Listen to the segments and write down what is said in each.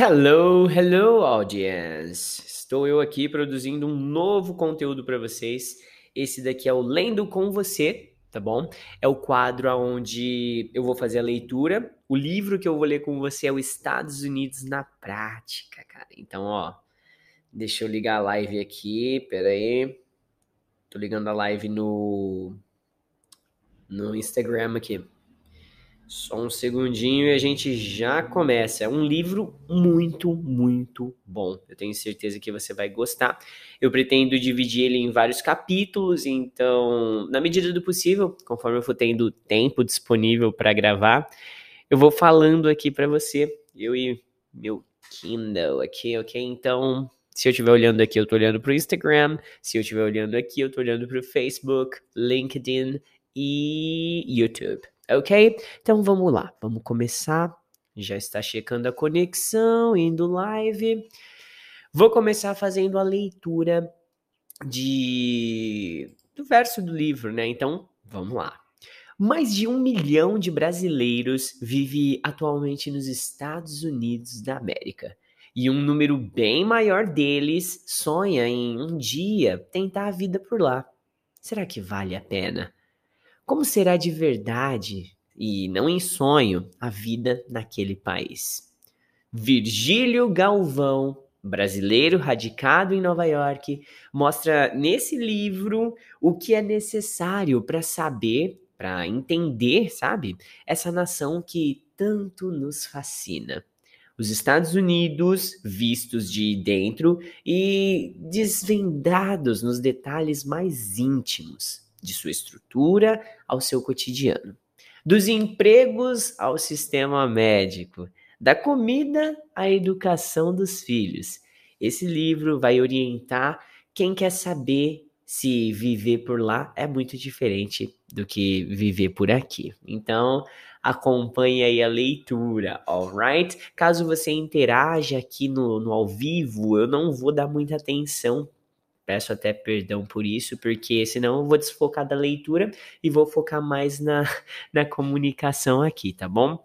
Hello, hello, audience! Estou eu aqui produzindo um novo conteúdo para vocês. Esse daqui é o Lendo com Você, tá bom? É o quadro onde eu vou fazer a leitura. O livro que eu vou ler com você é o Estados Unidos na Prática, cara. Então, ó, deixa eu ligar a live aqui, pera aí. Tô ligando a live no, no Instagram aqui. Só um segundinho e a gente já começa. É um livro muito, muito bom. Eu tenho certeza que você vai gostar. Eu pretendo dividir ele em vários capítulos, então, na medida do possível, conforme eu for tendo tempo disponível para gravar, eu vou falando aqui para você. Eu e meu Kindle aqui, ok? Então, se eu estiver olhando aqui, eu estou olhando para o Instagram. Se eu estiver olhando aqui, eu estou olhando para o Facebook, LinkedIn e YouTube ok? Então vamos lá, vamos começar. Já está checando a conexão, indo live. Vou começar fazendo a leitura de do verso do livro, né? Então vamos lá. Mais de um milhão de brasileiros vive atualmente nos Estados Unidos da América. E um número bem maior deles sonha em um dia tentar a vida por lá. Será que vale a pena? Como será de verdade, e não em sonho, a vida naquele país? Virgílio Galvão, brasileiro radicado em Nova York, mostra nesse livro o que é necessário para saber, para entender, sabe, essa nação que tanto nos fascina. Os Estados Unidos, vistos de dentro e desvendados nos detalhes mais íntimos de sua estrutura ao seu cotidiano, dos empregos ao sistema médico, da comida à educação dos filhos. Esse livro vai orientar quem quer saber se viver por lá é muito diferente do que viver por aqui. Então, acompanhe aí a leitura, alright? Caso você interaja aqui no, no ao vivo, eu não vou dar muita atenção Peço até perdão por isso, porque senão eu vou desfocar da leitura e vou focar mais na, na comunicação aqui, tá bom?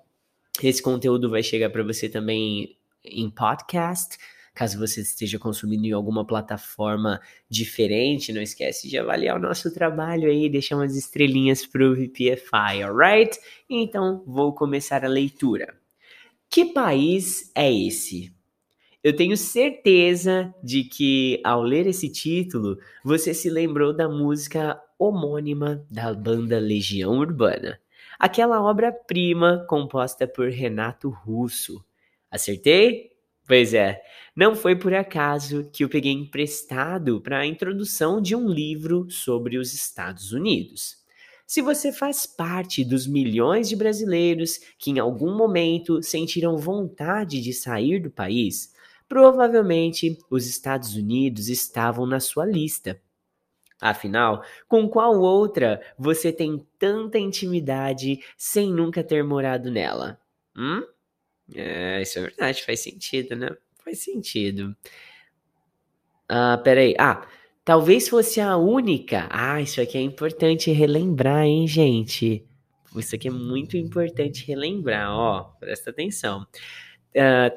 Esse conteúdo vai chegar para você também em podcast. Caso você esteja consumindo em alguma plataforma diferente, não esquece de avaliar o nosso trabalho aí, deixar umas estrelinhas pro VPFI, alright? Então, vou começar a leitura. Que país é esse? Eu tenho certeza de que ao ler esse título, você se lembrou da música homônima da banda Legião Urbana, aquela obra-prima composta por Renato Russo. Acertei? Pois é, não foi por acaso que eu peguei emprestado para a introdução de um livro sobre os Estados Unidos. Se você faz parte dos milhões de brasileiros que em algum momento sentiram vontade de sair do país, provavelmente os Estados Unidos estavam na sua lista. Afinal, com qual outra você tem tanta intimidade sem nunca ter morado nela? Hum? É, isso é verdade, faz sentido, né? Faz sentido. Ah, peraí. Ah, talvez fosse a única. Ah, isso aqui é importante relembrar, hein, gente? Isso aqui é muito importante relembrar, ó. Presta atenção.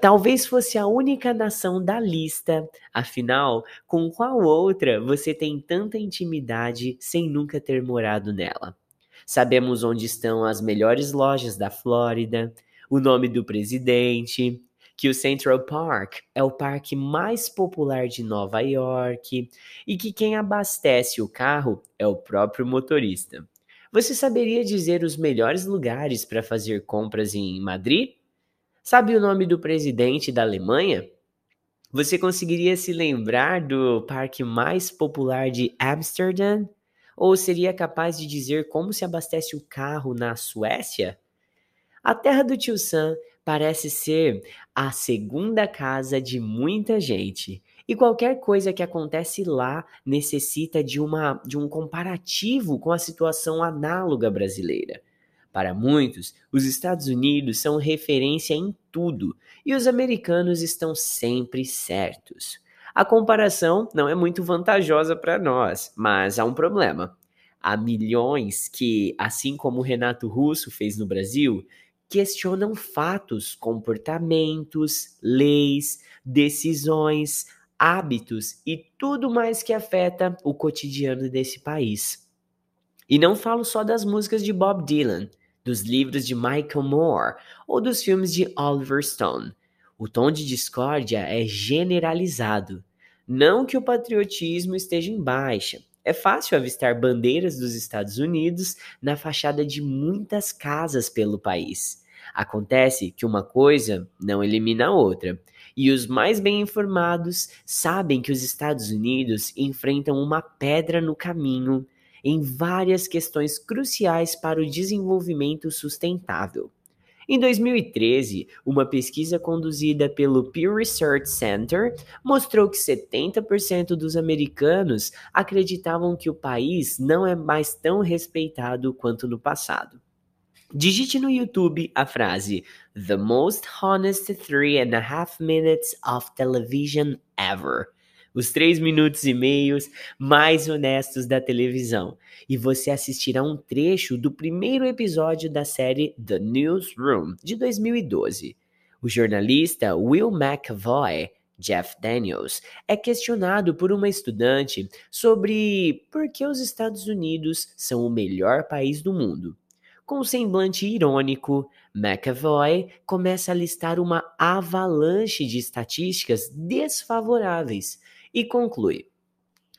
Talvez fosse a única nação da lista, afinal, com qual outra você tem tanta intimidade sem nunca ter morado nela? Sabemos onde estão as melhores lojas da Flórida, o nome do presidente, que o Central Park é o parque mais popular de Nova York e que quem abastece o carro é o próprio motorista. Você saberia dizer os melhores lugares para fazer compras em Madrid? Sabe o nome do presidente da Alemanha? Você conseguiria se lembrar do parque mais popular de Amsterdã? Ou seria capaz de dizer como se abastece o carro na Suécia? A terra do tio Sam parece ser a segunda casa de muita gente. E qualquer coisa que acontece lá necessita de, uma, de um comparativo com a situação análoga brasileira. Para muitos, os Estados Unidos são referência em tudo e os americanos estão sempre certos. A comparação não é muito vantajosa para nós, mas há um problema. Há milhões que, assim como Renato Russo fez no Brasil, questionam fatos, comportamentos, leis, decisões, hábitos e tudo mais que afeta o cotidiano desse país. E não falo só das músicas de Bob Dylan, dos livros de Michael Moore ou dos filmes de Oliver Stone. O tom de discórdia é generalizado. Não que o patriotismo esteja em baixa. É fácil avistar bandeiras dos Estados Unidos na fachada de muitas casas pelo país. Acontece que uma coisa não elimina a outra. E os mais bem informados sabem que os Estados Unidos enfrentam uma pedra no caminho em várias questões cruciais para o desenvolvimento sustentável. Em 2013, uma pesquisa conduzida pelo Pew Research Center mostrou que 70% dos americanos acreditavam que o país não é mais tão respeitado quanto no passado. Digite no YouTube a frase The most honest three and a half minutes of television ever. Os três minutos e meios mais honestos da televisão. E você assistirá um trecho do primeiro episódio da série The Newsroom, de 2012. O jornalista Will McAvoy Jeff Daniels, é questionado por uma estudante sobre por que os Estados Unidos são o melhor país do mundo. Com um semblante irônico, McAvoy começa a listar uma avalanche de estatísticas desfavoráveis e conclui: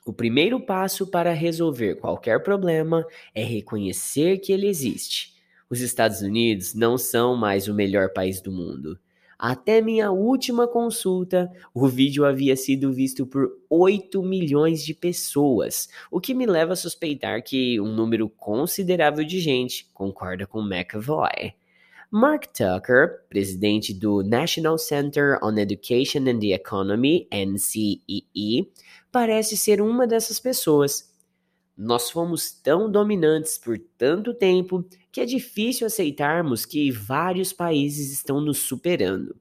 o primeiro passo para resolver qualquer problema é reconhecer que ele existe. Os Estados Unidos não são mais o melhor país do mundo. Até minha última consulta, o vídeo havia sido visto por 8 milhões de pessoas, o que me leva a suspeitar que um número considerável de gente concorda com McAvoy. Mark Tucker, presidente do National Center on Education and the Economy, NCEE, parece ser uma dessas pessoas. Nós fomos tão dominantes por tanto tempo que é difícil aceitarmos que vários países estão nos superando.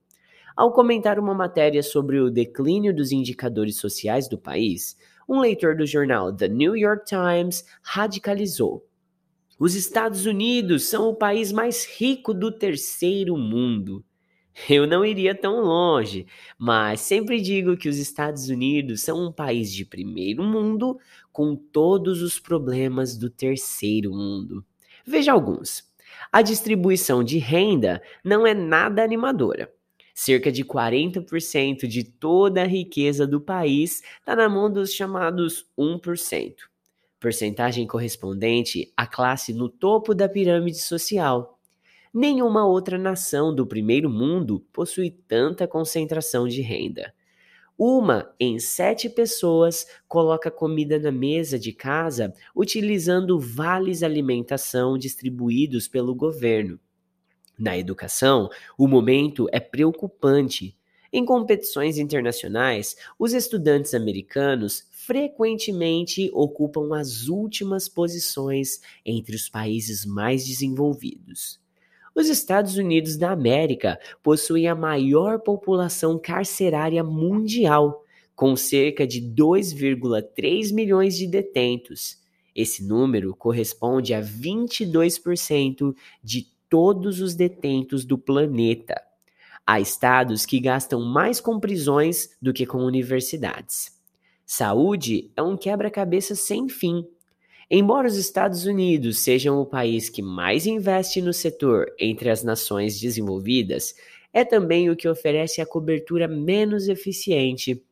Ao comentar uma matéria sobre o declínio dos indicadores sociais do país, um leitor do jornal The New York Times radicalizou. Os Estados Unidos são o país mais rico do terceiro mundo. Eu não iria tão longe, mas sempre digo que os Estados Unidos são um país de primeiro mundo com todos os problemas do terceiro mundo. Veja alguns. A distribuição de renda não é nada animadora. Cerca de 40% de toda a riqueza do país está na mão dos chamados 1%, percentagem correspondente à classe no topo da pirâmide social. Nenhuma outra nação do primeiro mundo possui tanta concentração de renda. Uma em sete pessoas coloca comida na mesa de casa utilizando vales alimentação distribuídos pelo governo. Na educação, o momento é preocupante. Em competições internacionais, os estudantes americanos frequentemente ocupam as últimas posições entre os países mais desenvolvidos. Os Estados Unidos da América possuem a maior população carcerária mundial, com cerca de 2,3 milhões de detentos. Esse número corresponde a 22% de todos os detentos do planeta. Há estados que gastam mais com prisões do que com universidades. Saúde é um quebra-cabeça sem fim Embora os Estados Unidos sejam o país que mais investe no setor entre as nações desenvolvidas, é também o que oferece a cobertura menos eficiente.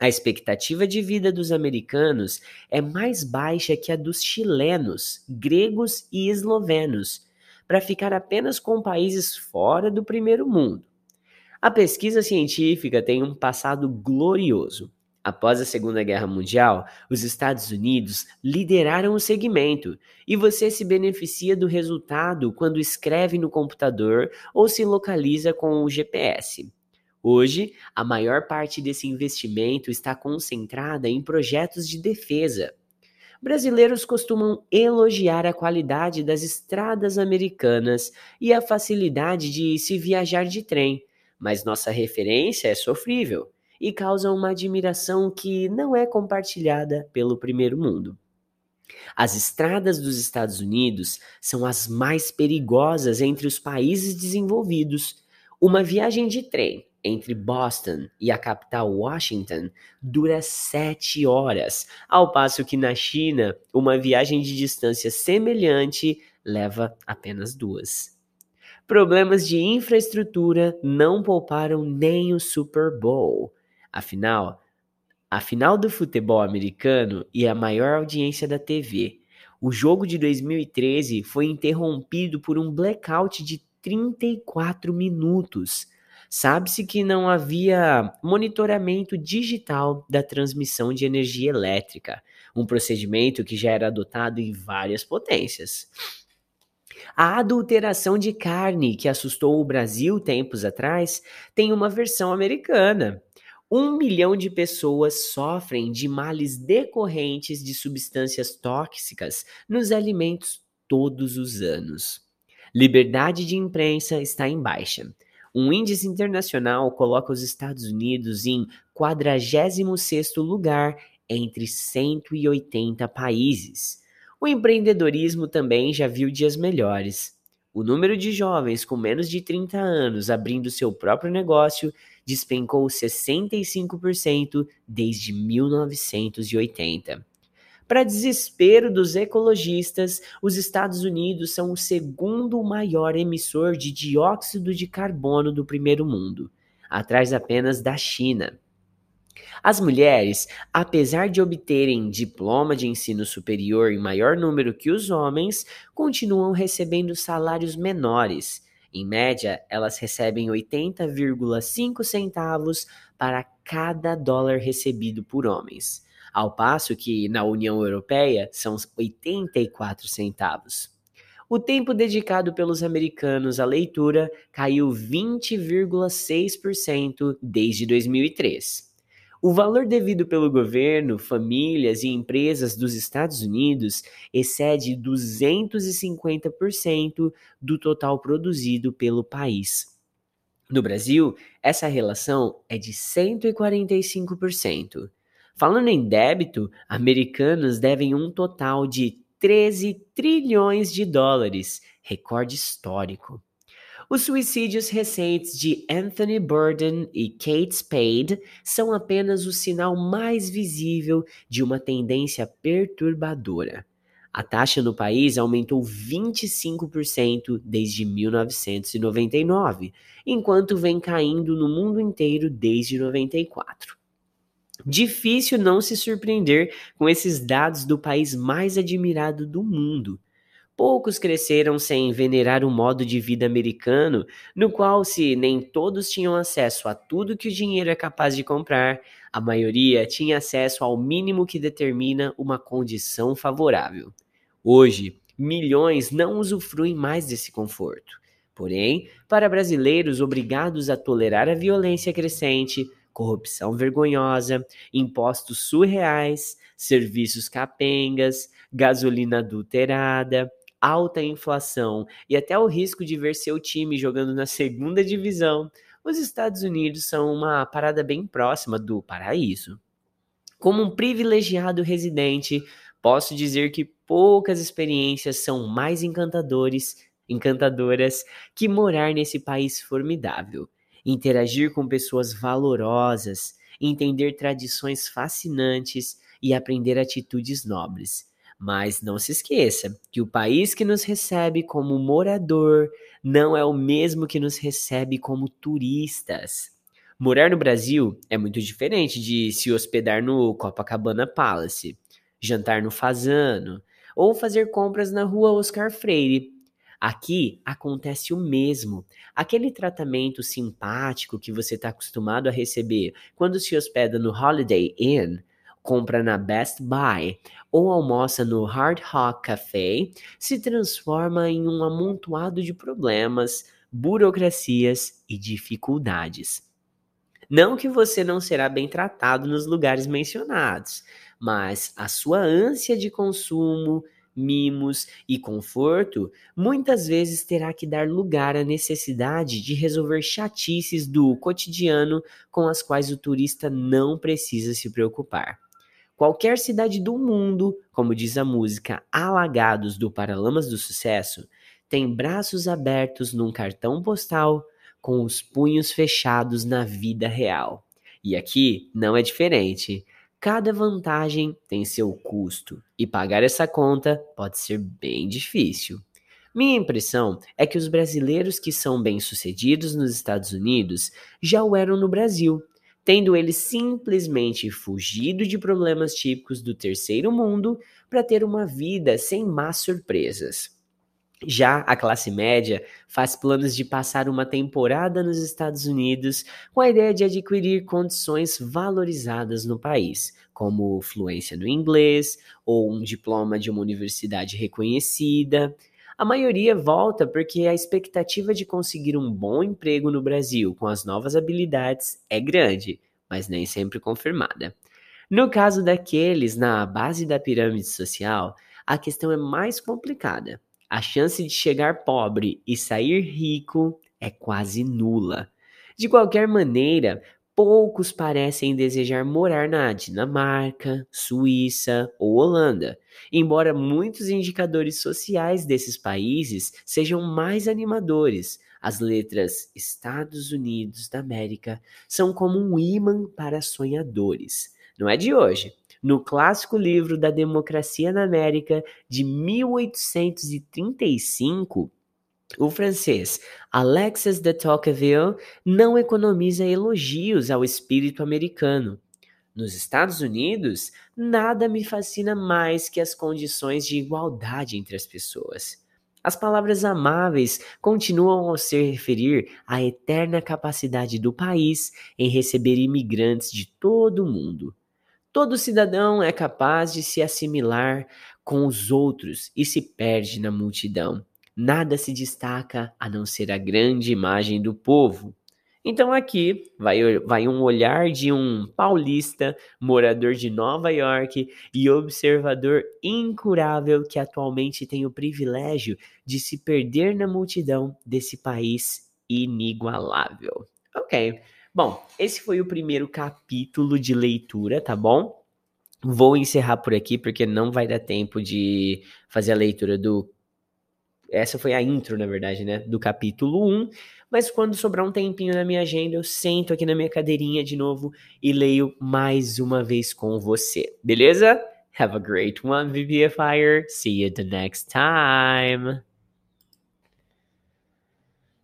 A expectativa de vida dos americanos é mais baixa que a dos chilenos, gregos e eslovenos, para ficar apenas com países fora do primeiro mundo. A pesquisa científica tem um passado glorioso. Após a Segunda Guerra Mundial, os Estados Unidos lideraram o segmento e você se beneficia do resultado quando escreve no computador ou se localiza com o GPS. Hoje, a maior parte desse investimento está concentrada em projetos de defesa. Brasileiros costumam elogiar a qualidade das estradas americanas e a facilidade de se viajar de trem, mas nossa referência é sofrível e causa uma admiração que não é compartilhada pelo primeiro mundo. As estradas dos Estados Unidos são as mais perigosas entre os países desenvolvidos. Uma viagem de trem entre Boston e a capital Washington dura sete horas, ao passo que na China uma viagem de distância semelhante leva apenas duas. Problemas de infraestrutura não pouparam nem o Super Bowl. Afinal, a final do futebol americano e a maior audiência da TV. O jogo de 2013 foi interrompido por um blackout de 34 minutos. Sabe-se que não havia monitoramento digital da transmissão de energia elétrica, um procedimento que já era adotado em várias potências. A adulteração de carne, que assustou o Brasil tempos atrás, tem uma versão americana. Um milhão de pessoas sofrem de males decorrentes de substâncias tóxicas nos alimentos todos os anos. Liberdade de imprensa está em baixa. Um índice internacional coloca os Estados Unidos em 46º lugar entre 180 países. O empreendedorismo também já viu dias melhores. O número de jovens com menos de 30 anos abrindo seu próprio negócio despencou 65% desde 1980. Para desespero dos ecologistas, os Estados Unidos são o segundo maior emissor de dióxido de carbono do primeiro mundo, atrás apenas da China. As mulheres, apesar de obterem diploma de ensino superior em maior número que os homens, continuam recebendo salários menores. Em média, elas recebem 80,5 centavos para cada dólar recebido por homens, ao passo que na União Europeia são 84 centavos. O tempo dedicado pelos americanos à leitura caiu 20,6% desde 2003. O valor devido pelo governo, famílias e empresas dos Estados Unidos excede 250% do total produzido pelo país. No Brasil, essa relação é de 145%. Falando em débito, americanos devem um total de 13 trilhões de dólares, recorde histórico. Os suicídios recentes de Anthony Burden e Kate Spade são apenas o sinal mais visível de uma tendência perturbadora. A taxa no país aumentou 25% desde 1999, enquanto vem caindo no mundo inteiro desde 94. Difícil não se surpreender com esses dados do país mais admirado do mundo. Poucos cresceram sem venerar o modo de vida americano, no qual, se nem todos tinham acesso a tudo que o dinheiro é capaz de comprar, a maioria tinha acesso ao mínimo que determina uma condição favorável. Hoje, milhões não usufruem mais desse conforto. Porém, para brasileiros obrigados a tolerar a violência crescente, corrupção vergonhosa, impostos surreais, serviços capengas, gasolina adulterada, alta inflação e até o risco de ver seu time jogando na segunda divisão, os Estados Unidos são uma parada bem próxima do paraíso. Como um privilegiado residente, posso dizer que poucas experiências são mais encantadores, encantadoras que morar nesse país formidável, interagir com pessoas valorosas, entender tradições fascinantes e aprender atitudes nobres. Mas não se esqueça que o país que nos recebe como morador não é o mesmo que nos recebe como turistas. Morar no Brasil é muito diferente de se hospedar no Copacabana Palace, jantar no Fazano ou fazer compras na rua Oscar Freire. Aqui acontece o mesmo. Aquele tratamento simpático que você está acostumado a receber quando se hospeda no Holiday Inn compra na Best Buy ou almoça no Hard Rock Café se transforma em um amontoado de problemas, burocracias e dificuldades. Não que você não será bem tratado nos lugares mencionados, mas a sua ânsia de consumo, mimos e conforto muitas vezes terá que dar lugar à necessidade de resolver chatices do cotidiano com as quais o turista não precisa se preocupar. Qualquer cidade do mundo, como diz a música Alagados do Paralamas do Sucesso, tem braços abertos num cartão postal com os punhos fechados na vida real. E aqui não é diferente. Cada vantagem tem seu custo e pagar essa conta pode ser bem difícil. Minha impressão é que os brasileiros que são bem-sucedidos nos Estados Unidos já o eram no Brasil, tendo eles simplesmente fugido de problemas típicos do terceiro mundo para ter uma vida sem más surpresas. Já a classe média faz planos de passar uma temporada nos Estados Unidos com a ideia de adquirir condições valorizadas no país, como fluência no inglês ou um diploma de uma universidade reconhecida. A maioria volta porque a expectativa de conseguir um bom emprego no Brasil com as novas habilidades é grande, mas nem sempre confirmada. No caso daqueles na base da pirâmide social, a questão é mais complicada. A chance de chegar pobre e sair rico é quase nula. De qualquer maneira, poucos parecem desejar morar na Dinamarca, Suíça ou Holanda, embora muitos indicadores sociais desses países sejam mais animadores. As letras Estados Unidos da América são como um imã para sonhadores. Não é de hoje. No clássico livro da Democracia na América de 1835, o francês Alexis de Tocqueville não economiza elogios ao espírito americano. Nos Estados Unidos, nada me fascina mais que as condições de igualdade entre as pessoas. As palavras amáveis continuam a se referir à eterna capacidade do país em receber imigrantes de todo o mundo. Todo cidadão é capaz de se assimilar com os outros e se perde na multidão nada se destaca a não ser a grande imagem do povo. Então aqui vai, vai um olhar de um paulista, morador de Nova York e observador incurável que atualmente tem o privilégio de se perder na multidão desse país inigualável. Ok. Bom, esse foi o primeiro capítulo de leitura, tá bom? Vou encerrar por aqui porque não vai dar tempo de fazer a leitura do essa foi a intro, na verdade, né? Do capítulo 1. Mas quando sobrar um tempinho na minha agenda, eu sento aqui na minha cadeirinha de novo e leio mais uma vez com você. Beleza? Have a great one, VPFire. See you the next time.